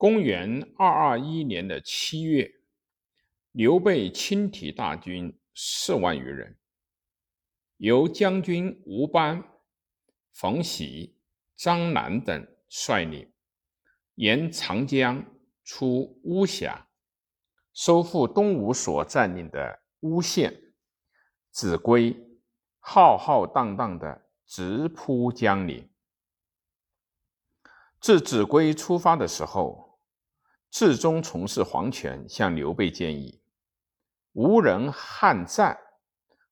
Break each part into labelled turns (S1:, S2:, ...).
S1: 公元二二一年的七月，刘备亲提大军四万余人，由将军吴班、冯喜、张南等率领，沿长江出巫峡，收复东吴所占领的巫县、秭归，浩浩荡荡的直扑江陵。自秭归出发的时候。至终从事黄权向刘备建议：“无人汉战，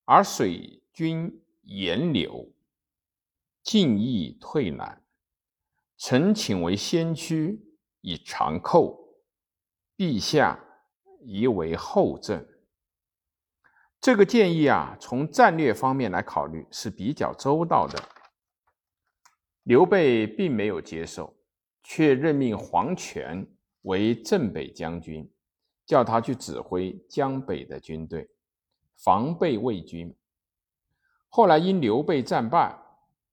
S1: 而水军严流，进易退难。臣请为先驱，以长寇。陛下宜为后阵。”这个建议啊，从战略方面来考虑是比较周到的。刘备并没有接受，却任命黄权。为镇北将军，叫他去指挥江北的军队，防备魏军。后来因刘备战败，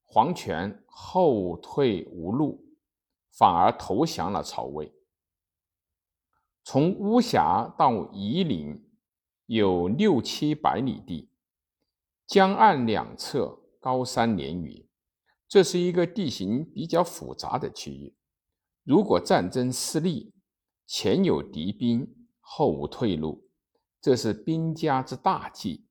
S1: 黄权后退无路，反而投降了曹魏。从巫峡到夷陵有六七百里地，江岸两侧高山连云，这是一个地形比较复杂的区域。如果战争失利，前有敌兵，后无退路，这是兵家之大忌。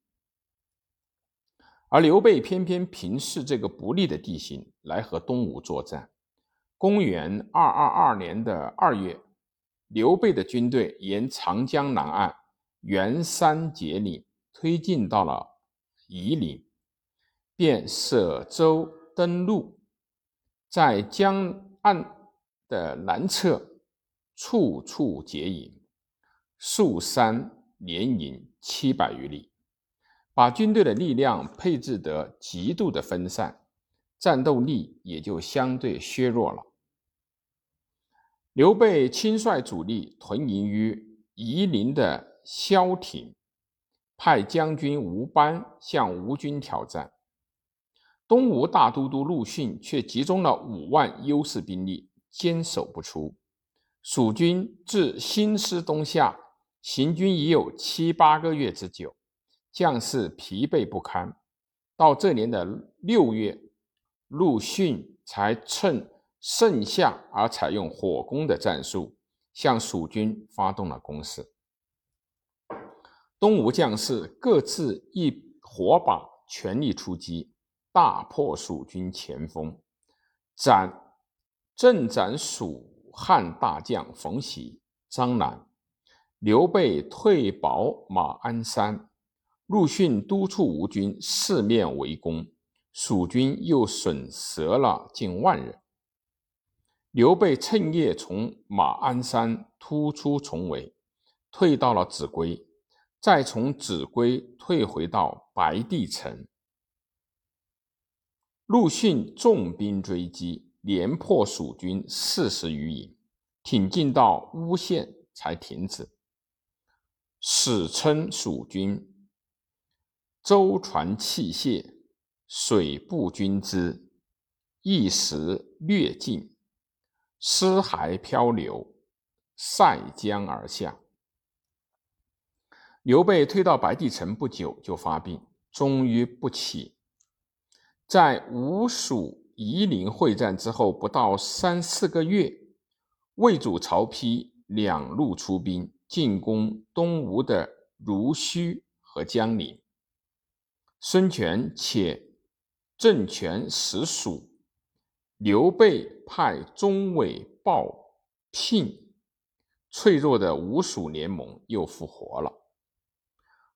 S1: 而刘备偏偏凭视这个不利的地形来和东吴作战。公元二二二年的二月，刘备的军队沿长江南岸沿山节岭推进到了夷陵，便舍舟登陆，在江岸的南侧。处处结营，数山连营七百余里，把军队的力量配置得极度的分散，战斗力也就相对削弱了。刘备亲率主力屯营于夷陵的萧亭，派将军吴班向吴军挑战。东吴大都督陆逊却集中了五万优势兵力，坚守不出。蜀军自兴师东下，行军已有七八个月之久，将士疲惫不堪。到这年的六月，陆逊才趁盛夏而采用火攻的战术，向蜀军发动了攻势。东吴将士各自一火把，全力出击，大破蜀军前锋，斩阵斩蜀。汉大将冯喜、张南，刘备退保马鞍山，陆逊督促吴军四面围攻，蜀军又损折了近万人。刘备趁夜从马鞍山突出重围，退到了秭归，再从秭归退回到白帝城。陆逊重兵追击。连破蜀军四十余营，挺进到巫县才停止。史称蜀军舟船器械、水步军之一时略尽，尸骸漂流，塞江而下。刘备退到白帝城不久就发病，终于不起。在吴蜀。夷陵会战之后不到三四个月，魏主曹丕两路出兵进攻东吴的濡须和江陵。孙权且政权实属，刘备派中尉鲍聘，脆弱的吴蜀联盟又复活了。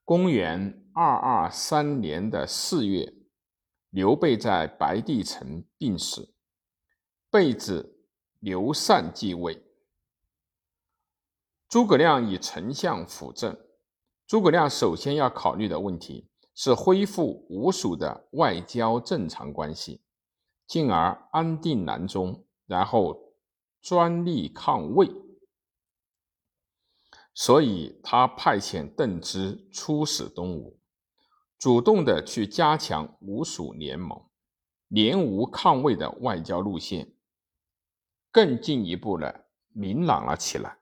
S1: 公元二二三年的四月。刘备在白帝城病死，被子刘禅继位。诸葛亮以丞相辅政。诸葛亮首先要考虑的问题是恢复吴蜀的外交正常关系，进而安定南中，然后专力抗魏。所以他派遣邓芝出使东吴。主动的去加强吴蜀联盟、联吴抗魏的外交路线，更进一步的明朗了起来。